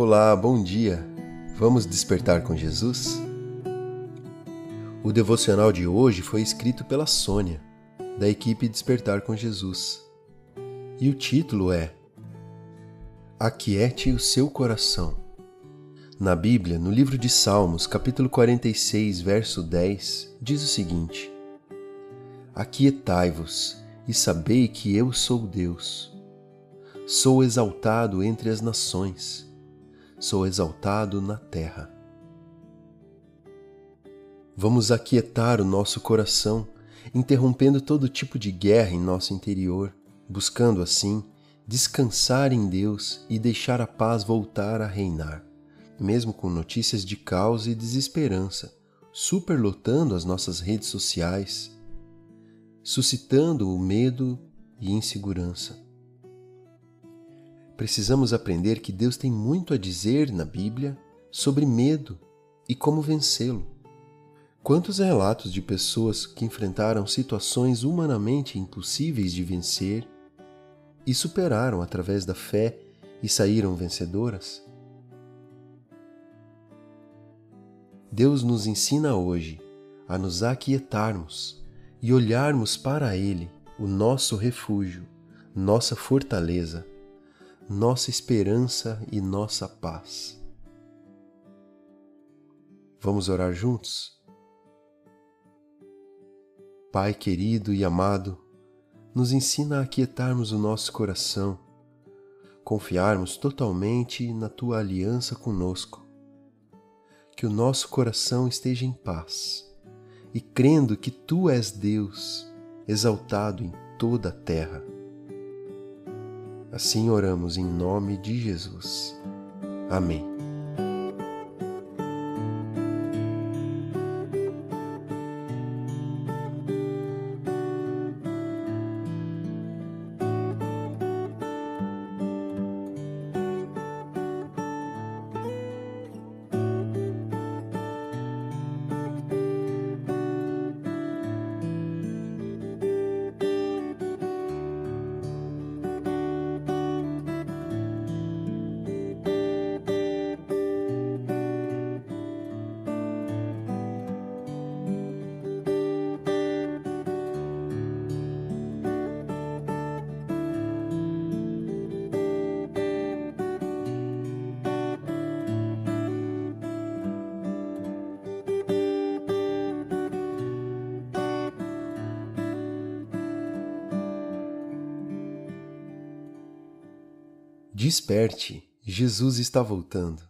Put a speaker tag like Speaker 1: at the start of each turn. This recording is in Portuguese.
Speaker 1: Olá, bom dia. Vamos despertar com Jesus? O devocional de hoje foi escrito pela Sônia, da equipe Despertar com Jesus. E o título é Aquiete o seu coração. Na Bíblia, no livro de Salmos, capítulo 46, verso 10, diz o seguinte: Aquietai-vos e sabei que eu sou Deus. Sou exaltado entre as nações sou exaltado na terra. Vamos aquietar o nosso coração, interrompendo todo tipo de guerra em nosso interior, buscando assim descansar em Deus e deixar a paz voltar a reinar, mesmo com notícias de caos e desesperança, superlotando as nossas redes sociais, suscitando o medo e insegurança precisamos aprender que Deus tem muito a dizer na Bíblia sobre medo e como vencê-lo. Quantos relatos de pessoas que enfrentaram situações humanamente impossíveis de vencer e superaram através da fé e saíram vencedoras? Deus nos ensina hoje a nos aquietarmos e olharmos para Ele, o nosso refúgio, nossa fortaleza nossa esperança e nossa paz. Vamos orar juntos? Pai querido e amado, nos ensina a aquietarmos o nosso coração, confiarmos totalmente na tua aliança conosco, que o nosso coração esteja em paz e crendo que tu és Deus, exaltado em toda a terra Assim oramos em nome de Jesus. Amém. Desperte, Jesus está voltando.